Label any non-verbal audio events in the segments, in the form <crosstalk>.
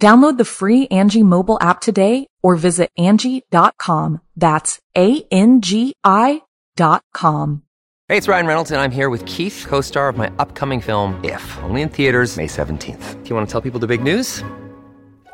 Download the free Angi mobile app today or visit Angi.com. That's A-N-G-I dot com. Hey, it's Ryan Reynolds and I'm here with Keith, co-star of my upcoming film, If, only in theaters May 17th. Do you want to tell people the big news?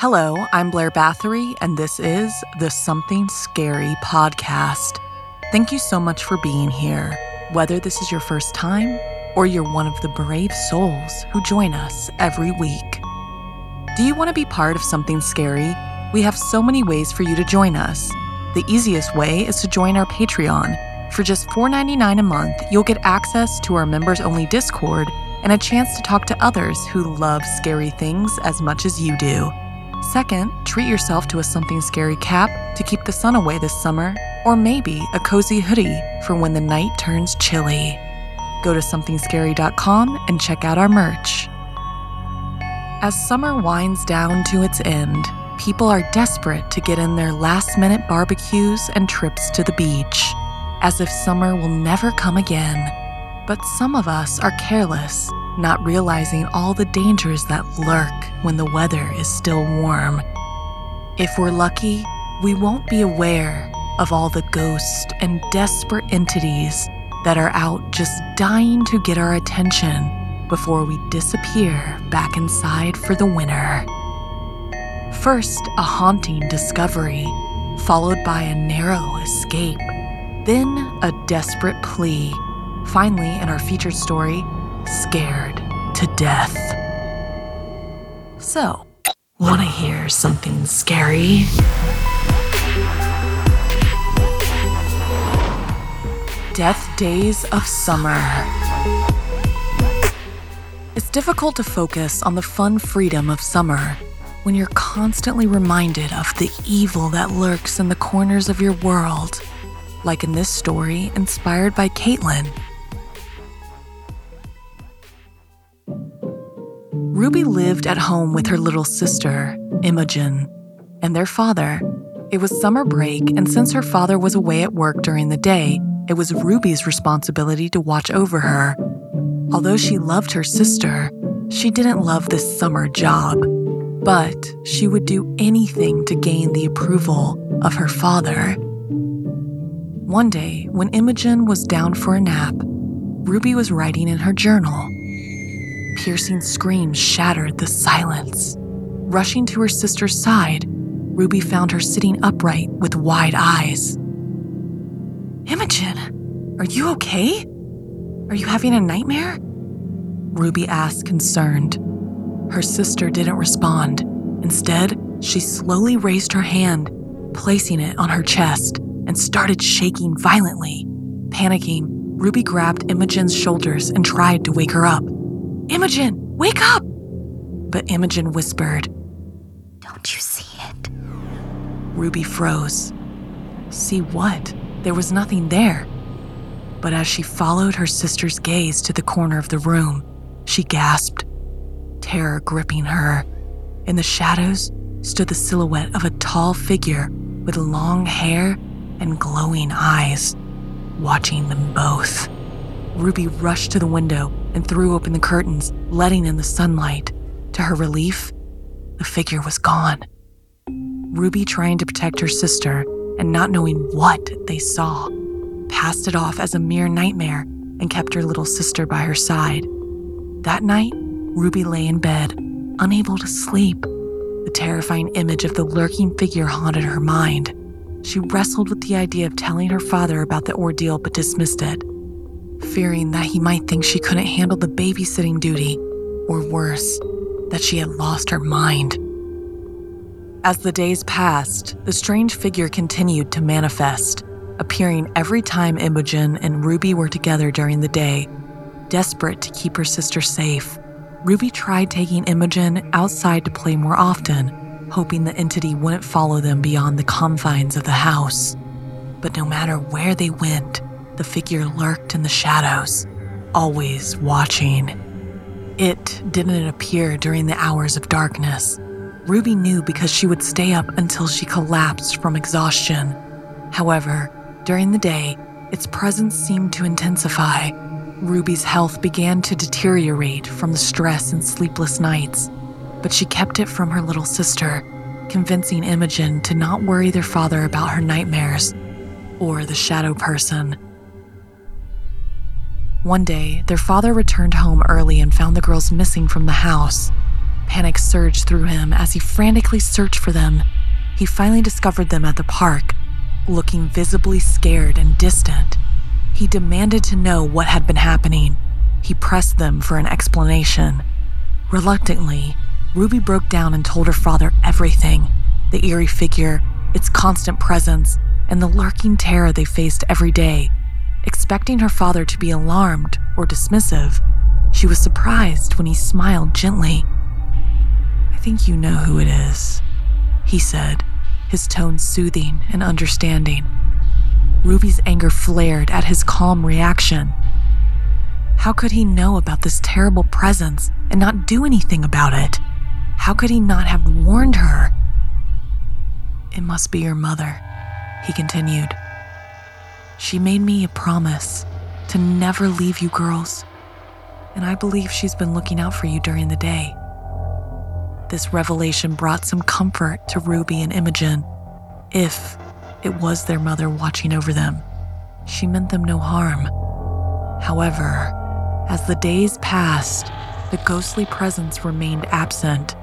Hello, I'm Blair Bathory, and this is the Something Scary podcast. Thank you so much for being here. Whether this is your first time or you're one of the brave souls who join us every week. Do you want to be part of something scary? We have so many ways for you to join us. The easiest way is to join our Patreon. For just $4.99 a month, you'll get access to our members only Discord and a chance to talk to others who love scary things as much as you do. Second, treat yourself to a something scary cap to keep the sun away this summer, or maybe a cozy hoodie for when the night turns chilly. Go to somethingscary.com and check out our merch. As summer winds down to its end, people are desperate to get in their last minute barbecues and trips to the beach, as if summer will never come again. But some of us are careless not realizing all the dangers that lurk when the weather is still warm. If we're lucky, we won't be aware of all the ghosts and desperate entities that are out just dying to get our attention before we disappear back inside for the winter. First, a haunting discovery, followed by a narrow escape, then a desperate plea. Finally, in our featured story, scared to death. So, want to hear something scary? Death Days of Summer. It's difficult to focus on the fun freedom of summer when you're constantly reminded of the evil that lurks in the corners of your world, like in this story inspired by Caitlin Ruby lived at home with her little sister, Imogen, and their father. It was summer break, and since her father was away at work during the day, it was Ruby's responsibility to watch over her. Although she loved her sister, she didn't love this summer job. But she would do anything to gain the approval of her father. One day, when Imogen was down for a nap, Ruby was writing in her journal piercing screams shattered the silence. Rushing to her sister's side, Ruby found her sitting upright with wide eyes. Imogen, are you okay? Are you having a nightmare? Ruby asked, concerned. Her sister didn't respond. Instead, she slowly raised her hand, placing it on her chest, and started shaking violently. Panicking, Ruby grabbed Imogen's shoulders and tried to wake her up. Imogen, wake up! But Imogen whispered, Don't you see it? Ruby froze. See what? There was nothing there. But as she followed her sister's gaze to the corner of the room, she gasped, terror gripping her. In the shadows stood the silhouette of a tall figure with long hair and glowing eyes, watching them both. Ruby rushed to the window and threw open the curtains, letting in the sunlight. To her relief, the figure was gone. Ruby, trying to protect her sister and not knowing what they saw, passed it off as a mere nightmare and kept her little sister by her side. That night, Ruby lay in bed, unable to sleep. The terrifying image of the lurking figure haunted her mind. She wrestled with the idea of telling her father about the ordeal but dismissed it, fearing that he might think she couldn't handle the babysitting duty, or worse, that she had lost her mind. As the days passed, the strange figure continued to manifest, appearing every time Imogen and Ruby were together during the day. Desperate to keep her sister safe, Ruby tried taking Imogen outside to play more often, hoping the entity wouldn't follow them beyond the confines of the house. But no matter where they went, the figure lurked in the shadows, always watching. It didn't appear during the hours of darkness. Ruby knew because she would stay up until she collapsed from exhaustion. However, during the day, its presence seemed to intensify. Ruby's health began to deteriorate from the stress and sleepless nights, but she kept it from her little sister, convincing Imogen to not worry their father about her nightmares or the shadow person. One day, their father returned home early and found the girls missing from the house. Panic surged through him as he frantically searched for them. He finally discovered them at the park, looking visibly scared and distant. He demanded to know what had been happening. He pressed them for an explanation. Reluctantly, Ruby broke down and told her father everything the eerie figure, its constant presence, and the lurking terror they faced every day. Expecting her father to be alarmed or dismissive, she was surprised when he smiled gently. I think you know who it is, he said, his tone soothing and understanding. Ruby's anger flared at his calm reaction. How could he know about this terrible presence and not do anything about it? How could he not have warned her? It must be your mother, he continued. She made me a promise to never leave you girls, and I believe she's been looking out for you during the day. This revelation brought some comfort to Ruby and Imogen, if it was their mother watching over them. She meant them no harm. However, as the days passed, the ghostly presence remained absent.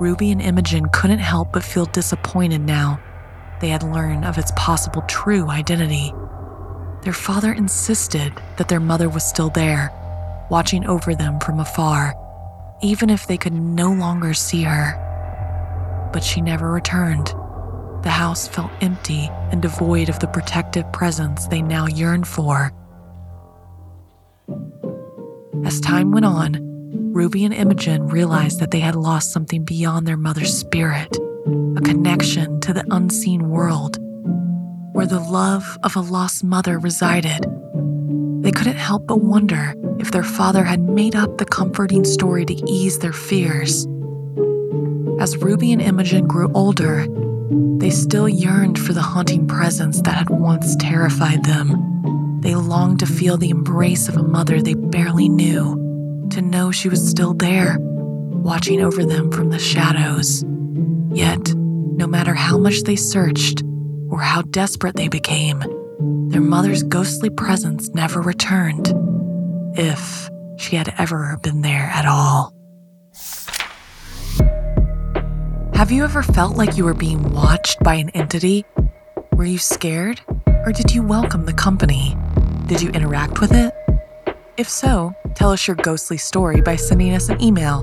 Ruby and Imogen couldn't help but feel disappointed now they had learned of its possible true identity. Their father insisted that their mother was still there, watching over them from afar, even if they could no longer see her. But she never returned. The house felt empty and devoid of the protective presence they now yearned for. As time went on, Ruby and Imogen realized that they had lost something beyond their mother's spirit a connection to the unseen world, where the love of a lost mother resided. They couldn't help but wonder if their father had made up the comforting story to ease their fears. As Ruby and Imogen grew older, they still yearned for the haunting presence that had once terrified them. They longed to feel the embrace of a mother they barely knew, to know she was still there, watching over them from the shadows. Yet, no matter how much they searched or how desperate they became, their mother's ghostly presence never returned, if she had ever been there at all. Have you ever felt like you were being watched by an entity? Were you scared, or did you welcome the company? Did you interact with it? If so, tell us your ghostly story by sending us an email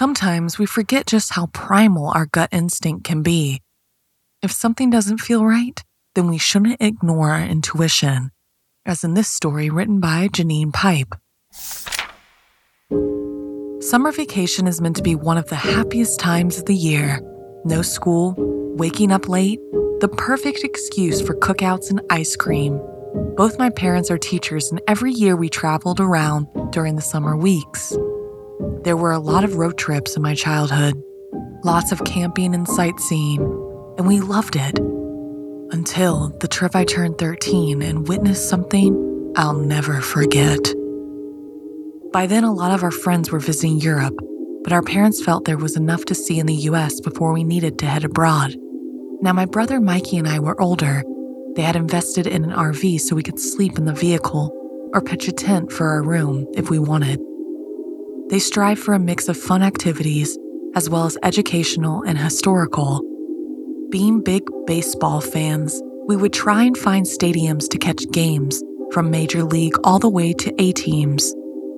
Sometimes we forget just how primal our gut instinct can be. If something doesn't feel right, then we shouldn't ignore our intuition, as in this story written by Janine Pipe. Summer vacation is meant to be one of the happiest times of the year. No school, waking up late, the perfect excuse for cookouts and ice cream. Both my parents are teachers, and every year we traveled around during the summer weeks. There were a lot of road trips in my childhood, lots of camping and sightseeing, and we loved it. Until the trip I turned 13 and witnessed something I'll never forget. By then, a lot of our friends were visiting Europe, but our parents felt there was enough to see in the US before we needed to head abroad. Now, my brother Mikey and I were older. They had invested in an RV so we could sleep in the vehicle or pitch a tent for our room if we wanted. They strive for a mix of fun activities as well as educational and historical. Being big baseball fans, we would try and find stadiums to catch games, from Major League all the way to A teams.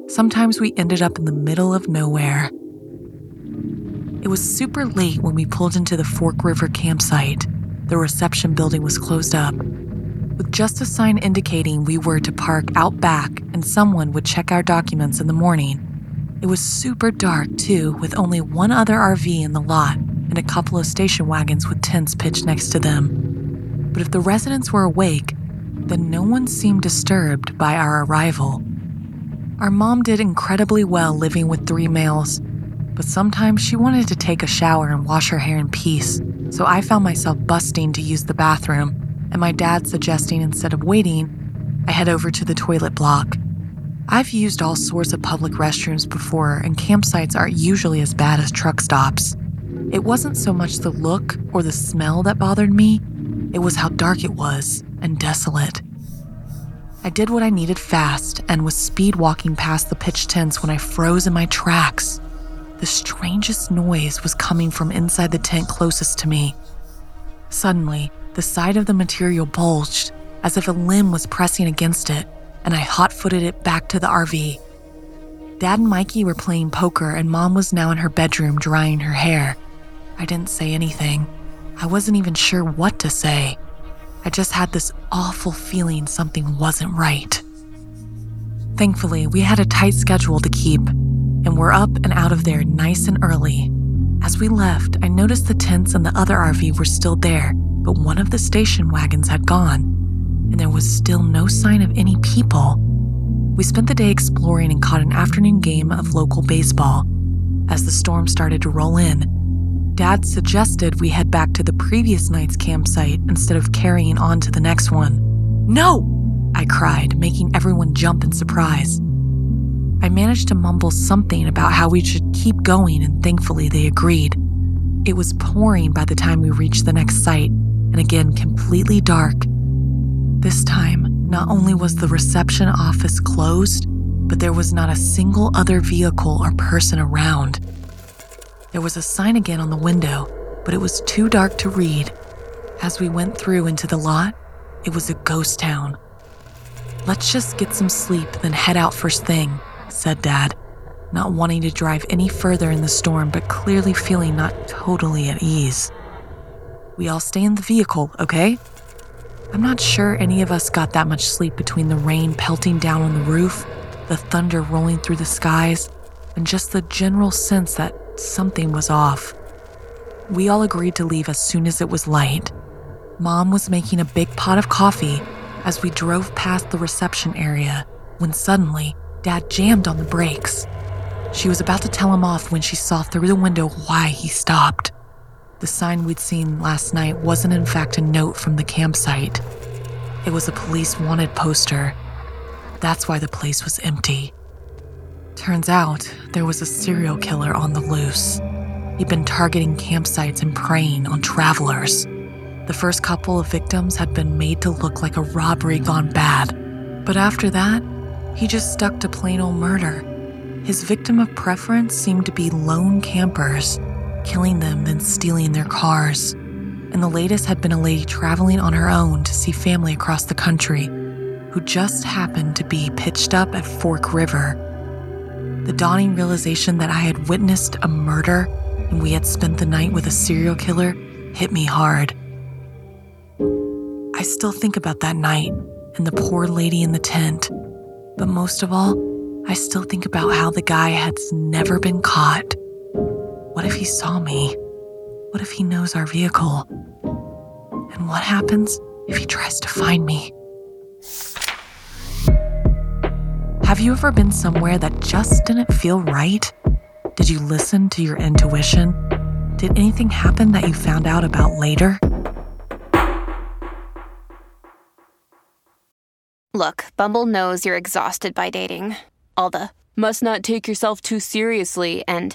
Sometimes we ended up in the middle of nowhere. It was super late when we pulled into the Fork River campsite. The reception building was closed up. With just a sign indicating we were to park out back and someone would check our documents in the morning. It was super dark, too, with only one other RV in the lot and a couple of station wagons with tents pitched next to them. But if the residents were awake, then no one seemed disturbed by our arrival. Our mom did incredibly well living with three males, but sometimes she wanted to take a shower and wash her hair in peace, so I found myself busting to use the bathroom, and my dad suggesting instead of waiting, I head over to the toilet block. I've used all sorts of public restrooms before, and campsites aren't usually as bad as truck stops. It wasn't so much the look or the smell that bothered me, it was how dark it was and desolate. I did what I needed fast and was speed walking past the pitch tents when I froze in my tracks. The strangest noise was coming from inside the tent closest to me. Suddenly, the side of the material bulged as if a limb was pressing against it and I hot footed it back to the RV. Dad and Mikey were playing poker, and Mom was now in her bedroom drying her hair. I didn't say anything. I wasn't even sure what to say. I just had this awful feeling something wasn't right. Thankfully, we had a tight schedule to keep, and we're up and out of there nice and early. As we left, I noticed the tents and the other RV were still there, but one of the station wagons had gone and there was still no sign of any people. We spent the day exploring and caught an afternoon game of local baseball. As the storm started to roll in, Dad suggested we head back to the previous night's campsite instead of carrying on to the next one. No! I cried, making everyone jump in surprise. I managed to mumble something about how we should keep going, and thankfully they agreed. It was pouring by the time we reached the next site, and again completely dark this time, not only was the reception office closed, but there was not a single other vehicle or person around. There was a sign again on the window, but it was too dark to read. As we went through into the lot, it was a ghost town. Let's just get some sleep, then head out first thing, said Dad, not wanting to drive any further in the storm, but clearly feeling not totally at ease. We all stay in the vehicle, okay? I'm not sure any of us got that much sleep between the rain pelting down on the roof, the thunder rolling through the skies, and just the general sense that something was off. We all agreed to leave as soon as it was light. Mom was making a big pot of coffee as we drove past the reception area when suddenly Dad jammed on the brakes. She was about to tell him off when she saw through the window why he stopped. The sign we'd seen last night wasn't, in fact, a note from the campsite. It was a police wanted poster. That's why the place was empty. Turns out there was a serial killer on the loose. He'd been targeting campsites and preying on travelers. The first couple of victims had been made to look like a robbery gone bad, but after that, he just stuck to plain old murder. His victim of preference seemed to be lone campers killing them, then stealing their cars. And the latest had been a lady traveling on her own to see family across the country who just happened to be pitched up at Fork River. The dawning realization that I had witnessed a murder and we had spent the night with a serial killer hit me hard. I still think about that night and the poor lady in the tent, but most of all, I still think about how the guy has never been caught. What if he saw me? What if he knows our vehicle? And what happens if he tries to find me? Have you ever been somewhere that just didn't feel right? Did you listen to your intuition? Did anything happen that you found out about later? Look, Bumble knows you're exhausted by dating. All the must not take yourself too seriously and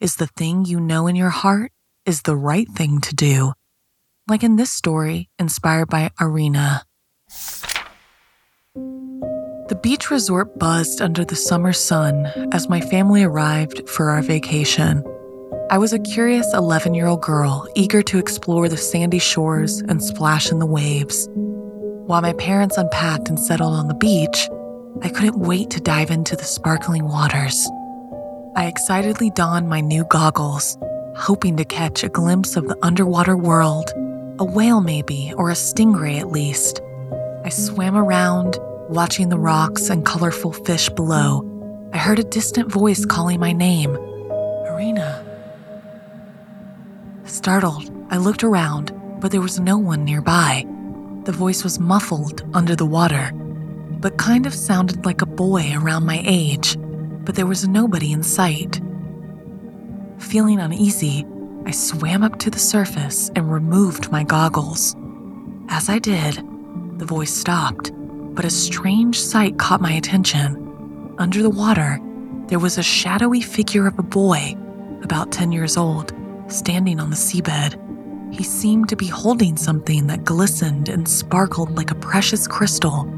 is the thing you know in your heart is the right thing to do. Like in this story, inspired by Arena. The beach resort buzzed under the summer sun as my family arrived for our vacation. I was a curious 11 year old girl, eager to explore the sandy shores and splash in the waves. While my parents unpacked and settled on the beach, I couldn't wait to dive into the sparkling waters. I excitedly donned my new goggles, hoping to catch a glimpse of the underwater world, a whale maybe, or a stingray at least. I swam around, watching the rocks and colorful fish below. I heard a distant voice calling my name Marina. Startled, I looked around, but there was no one nearby. The voice was muffled under the water, but kind of sounded like a boy around my age but there was nobody in sight. Feeling uneasy, I swam up to the surface and removed my goggles. As I did, the voice stopped, but a strange sight caught my attention. Under the water, there was a shadowy figure of a boy, about 10 years old, standing on the seabed. He seemed to be holding something that glistened and sparkled like a precious crystal.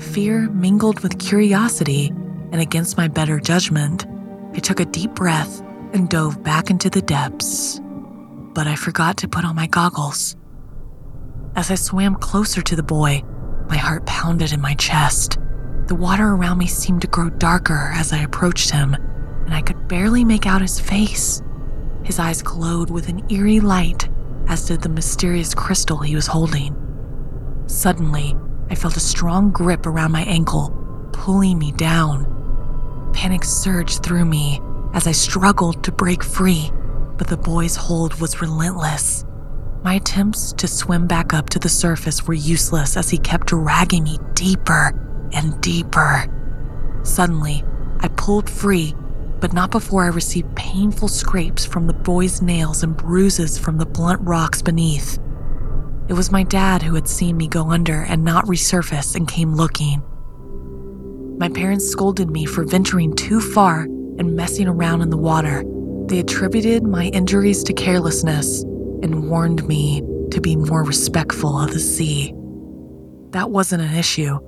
Fear mingled with curiosity and against my better judgment, I took a deep breath and dove back into the depths. But I forgot to put on my goggles. As I swam closer to the boy, my heart pounded in my chest. The water around me seemed to grow darker as I approached him, and I could barely make out his face. His eyes glowed with an eerie light, as did the mysterious crystal he was holding. Suddenly, I felt a strong grip around my ankle, pulling me down. Panic surged through me as I struggled to break free, but the boy's hold was relentless. My attempts to swim back up to the surface were useless as he kept dragging me deeper and deeper. Suddenly, I pulled free, but not before I received painful scrapes from the boy's nails and bruises from the blunt rocks beneath. It was my dad who had seen me go under and not resurface and came looking. My parents scolded me for venturing too far and messing around in the water. They attributed my injuries to carelessness and warned me to be more respectful of the sea. That wasn't an issue.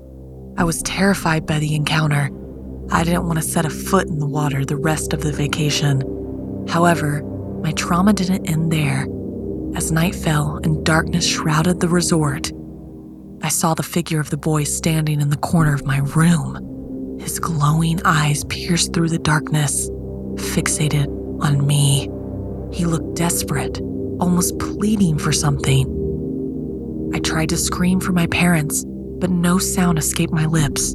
I was terrified by the encounter. I didn't want to set a foot in the water the rest of the vacation. However, my trauma didn't end there. As night fell and darkness shrouded the resort, I saw the figure of the boy standing in the corner of my room. His glowing eyes pierced through the darkness, fixated on me. He looked desperate, almost pleading for something. I tried to scream for my parents, but no sound escaped my lips.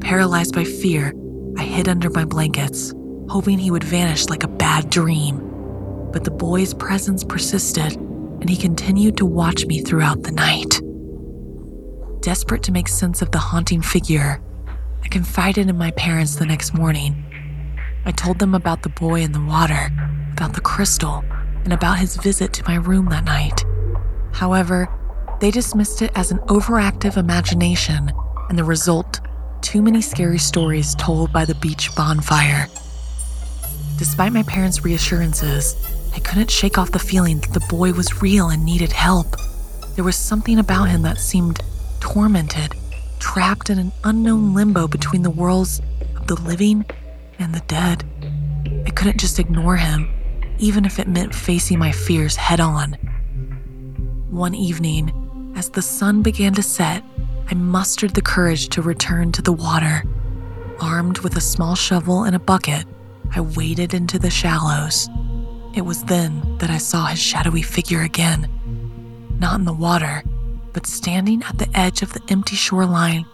Paralyzed by fear, I hid under my blankets, hoping he would vanish like a bad dream. But the boy's presence persisted, and he continued to watch me throughout the night. Desperate to make sense of the haunting figure, I confided in my parents the next morning. I told them about the boy in the water, about the crystal, and about his visit to my room that night. However, they dismissed it as an overactive imagination and the result too many scary stories told by the beach bonfire. Despite my parents' reassurances, I couldn't shake off the feeling that the boy was real and needed help. There was something about him that seemed tormented, trapped in an unknown limbo between the worlds of the living and the dead. I couldn't just ignore him, even if it meant facing my fears head on. One evening, as the sun began to set, I mustered the courage to return to the water. Armed with a small shovel and a bucket, I waded into the shallows. It was then that I saw his shadowy figure again. Not in the water, but standing at the edge of the empty shoreline,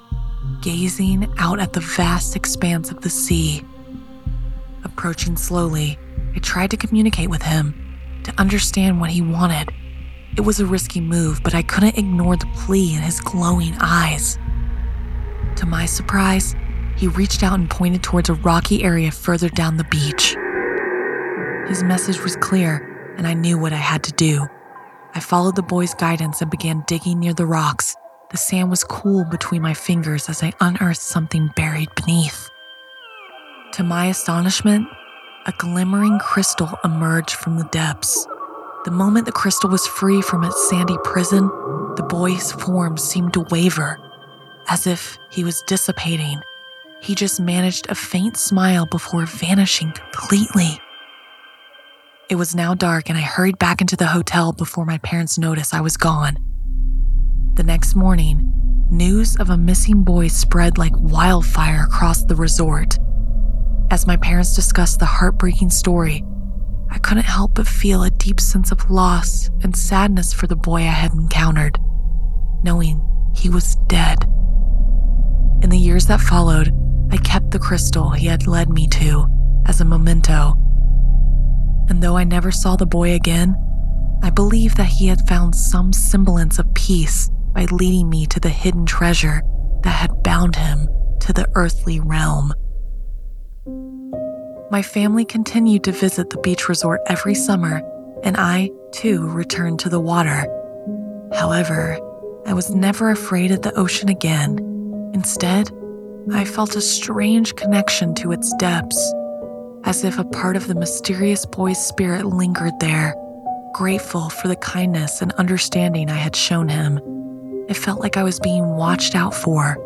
gazing out at the vast expanse of the sea. Approaching slowly, I tried to communicate with him, to understand what he wanted. It was a risky move, but I couldn't ignore the plea in his glowing eyes. To my surprise, he reached out and pointed towards a rocky area further down the beach. His message was clear, and I knew what I had to do. I followed the boy's guidance and began digging near the rocks. The sand was cool between my fingers as I unearthed something buried beneath. To my astonishment, a glimmering crystal emerged from the depths. The moment the crystal was free from its sandy prison, the boy's form seemed to waver, as if he was dissipating. He just managed a faint smile before vanishing completely. It was now dark, and I hurried back into the hotel before my parents noticed I was gone. The next morning, news of a missing boy spread like wildfire across the resort. As my parents discussed the heartbreaking story, I couldn't help but feel a deep sense of loss and sadness for the boy I had encountered, knowing he was dead. In the years that followed, I kept the crystal he had led me to as a memento. And though I never saw the boy again, I believe that he had found some semblance of peace by leading me to the hidden treasure that had bound him to the earthly realm my family continued to visit the beach resort every summer, and I, too, returned to the water. However, I was never afraid of the ocean again. Instead, I felt a strange connection to its depths, as if a part of the mysterious boy's spirit lingered there, grateful for the kindness and understanding I had shown him. It felt like I was being watched out for,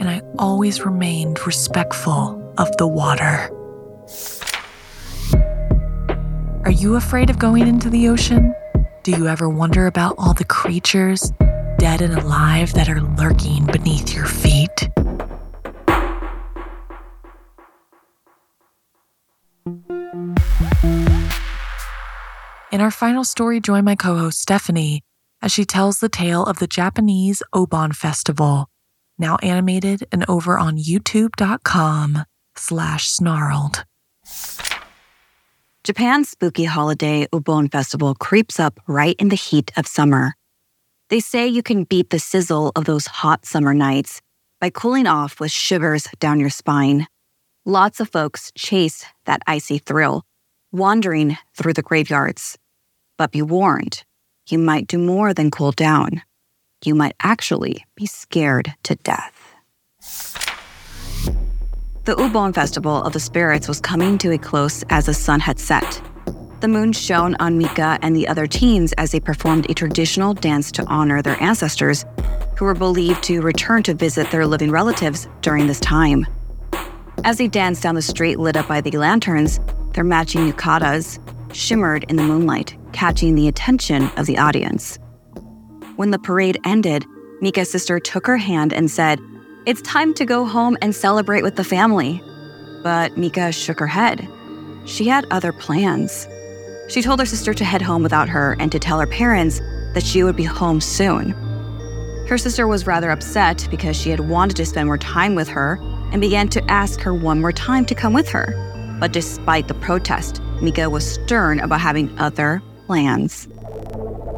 and I always remained respectful of the water. Are you afraid of going into the ocean? Do you ever wonder about all the creatures, dead and alive, that are lurking beneath your feet? In our final story, join my co host Stephanie as she tells the tale of the Japanese Obon Festival, now animated and over on youtube.com slash snarled. Japan's spooky holiday Obon Festival creeps up right in the heat of summer. They say you can beat the sizzle of those hot summer nights by cooling off with shivers down your spine. Lots of folks chase that icy thrill, wandering through the graveyards. But be warned, you might do more than cool down. You might actually be scared to death. The Obon Festival of the Spirits was coming to a close as the sun had set. The moon shone on Mika and the other teens as they performed a traditional dance to honor their ancestors, who were believed to return to visit their living relatives during this time. As they danced down the street lit up by the lanterns, their matching yukatas shimmered in the moonlight, catching the attention of the audience. When the parade ended, Mika's sister took her hand and said, It's time to go home and celebrate with the family. But Mika shook her head. She had other plans. She told her sister to head home without her and to tell her parents that she would be home soon. Her sister was rather upset because she had wanted to spend more time with her and began to ask her one more time to come with her. But despite the protest, Mika was stern about having other plans.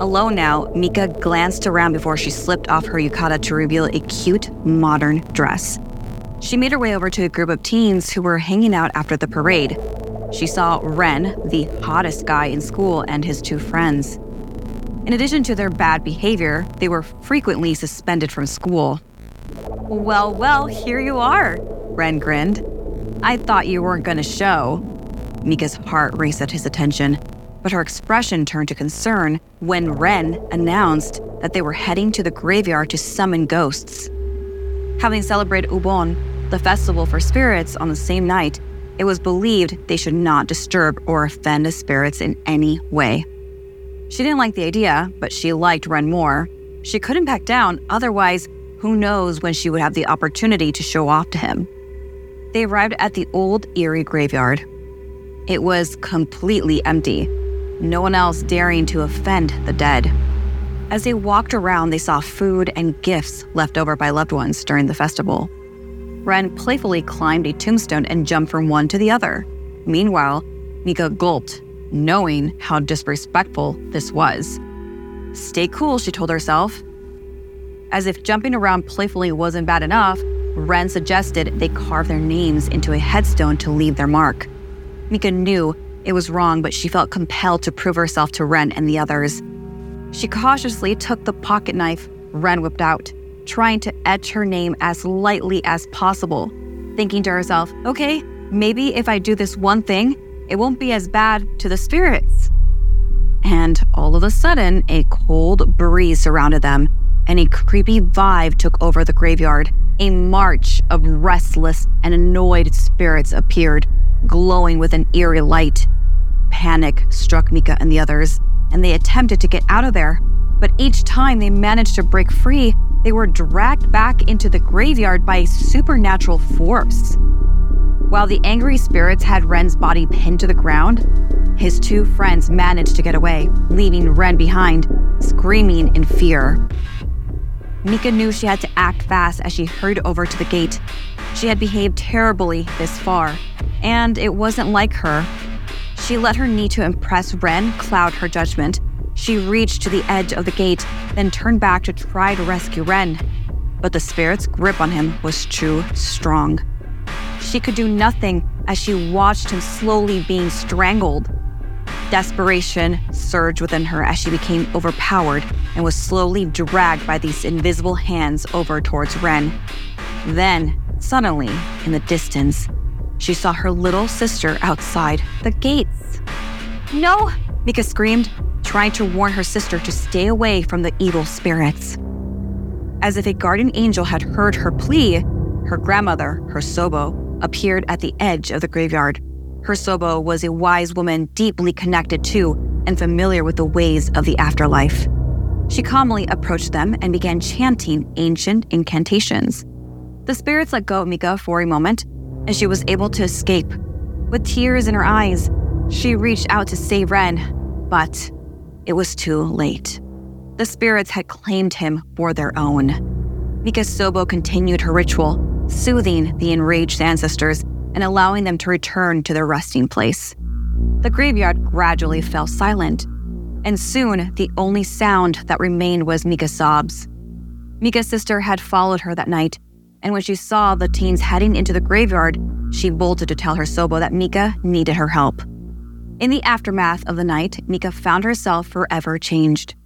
Alone now, Mika glanced around before she slipped off her yukata to reveal a cute, modern dress. She made her way over to a group of teens who were hanging out after the parade. She saw Ren, the hottest guy in school, and his two friends. In addition to their bad behavior, they were frequently suspended from school. Well, well, here you are, Ren grinned. I thought you weren't going to show. Mika's heart raced at his attention, but her expression turned to concern when Ren announced that they were heading to the graveyard to summon ghosts. Having celebrated Obon, the festival for spirits, on the same night, it was believed they should not disturb or offend the spirits in any way. She didn't like the idea, but she liked Ren more. She couldn't back down, otherwise, who knows when she would have the opportunity to show off to him. They arrived at the old eerie graveyard. It was completely empty, no one else daring to offend the dead. As they walked around, they saw food and gifts left over by loved ones during the festival. Ren playfully climbed a tombstone and jumped from one to the other. Meanwhile, Mika gulped, knowing how disrespectful this was. Stay cool, she told herself. As if jumping around playfully wasn't bad enough, Ren suggested they carve their names into a headstone to leave their mark. Mika knew it was wrong, but she felt compelled to prove herself to Ren and the others. She cautiously took the pocket knife Ren whipped out, trying to etch her name as lightly as possible, thinking to herself, okay, maybe if I do this one thing, it won't be as bad to the spirits. And all of a sudden, a cold breeze surrounded them, and a creepy vibe took over the graveyard. A march of restless and annoyed spirits appeared, glowing with an eerie light. Panic struck Mika and the others, and they attempted to get out of there. But each time they managed to break free, they were dragged back into the graveyard by a supernatural force. While the angry spirits had Ren's body pinned to the ground, his two friends managed to get away, leaving Ren behind, screaming in fear. Mika knew she had to act fast as she hurried over to the gate. She had behaved terribly this far, and it wasn't like her. She let her need to impress Ren cloud her judgment. She reached to the edge of the gate, then turned back to try to rescue Ren. But the spirit's grip on him was too strong. She could do nothing as she watched him slowly being strangled. Desperation surged within her as she became overpowered and was slowly dragged by these invisible hands over towards Ren. Then, suddenly, in the distance, she saw her little sister outside the gates. No! Mika screamed, trying to warn her sister to stay away from the evil spirits. As if a guardian angel had heard her plea, her grandmother, her Sobo, appeared at the edge of the graveyard. Her Sobo was a wise woman deeply connected to and familiar with the ways of the afterlife. She calmly approached them and began chanting ancient incantations. The spirits let go of Mika for a moment, and she was able to escape. With tears in her eyes, she reached out to save Ren, but it was too late. The spirits had claimed him for their own. Mika Sobo continued her ritual, soothing the enraged ancestors and allowing them to return to their resting place. The graveyard gradually fell silent, and soon the only sound that remained was Mika's sobs. Mika's sister had followed her that night, and when she saw the teens heading into the graveyard, She bolted to tell her Sobo that Mika needed her help. In the aftermath of the night, Mika found herself forever changed.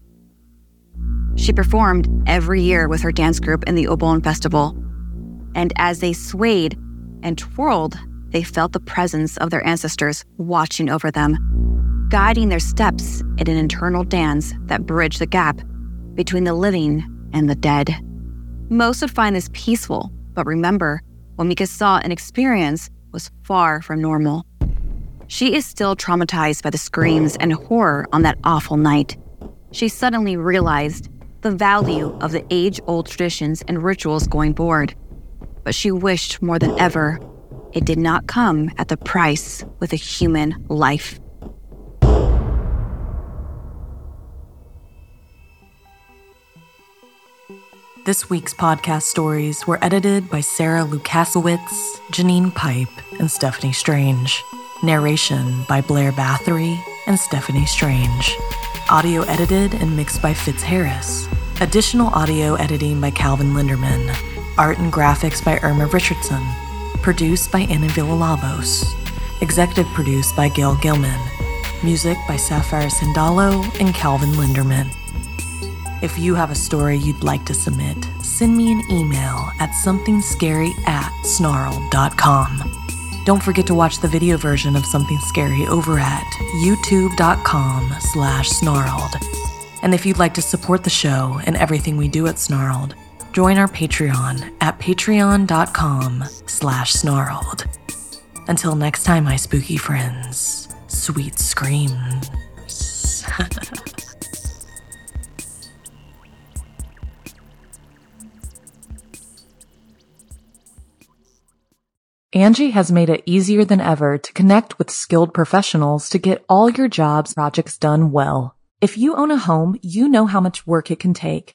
She performed every year with her dance group in the Obon Festival. And as they swayed and twirled, they felt the presence of their ancestors watching over them, guiding their steps in an internal dance that bridged the gap between the living and the dead. Most would find this peaceful, but remember, what Mika saw and experienced was far from normal. She is still traumatized by the screams and horror on that awful night. She suddenly realized the value of the age old traditions and rituals going forward. But she wished more than ever it did not come at the price with a human life. This week's podcast stories were edited by Sarah Lukasiewicz, Janine Pipe, and Stephanie Strange. Narration by Blair Bathory and Stephanie Strange. Audio edited and mixed by Fitz Harris. Additional audio editing by Calvin Linderman. Art and graphics by Irma Richardson. Produced by Anna Villalobos. Executive produced by Gail Gilman. Music by Sapphire Sindalo and Calvin Linderman. If you have a story you'd like to submit, send me an email at somethingscary at snarled.com. Don't forget to watch the video version of Something Scary over at youtube.com slash snarled. And if you'd like to support the show and everything we do at Snarled, join our Patreon at patreon.com slash snarled. Until next time, my spooky friends, sweet screams. <laughs> Angi has made it easier than ever to connect with skilled professionals to get all your jobs projects done well. If you own a home, you know how much work it can take,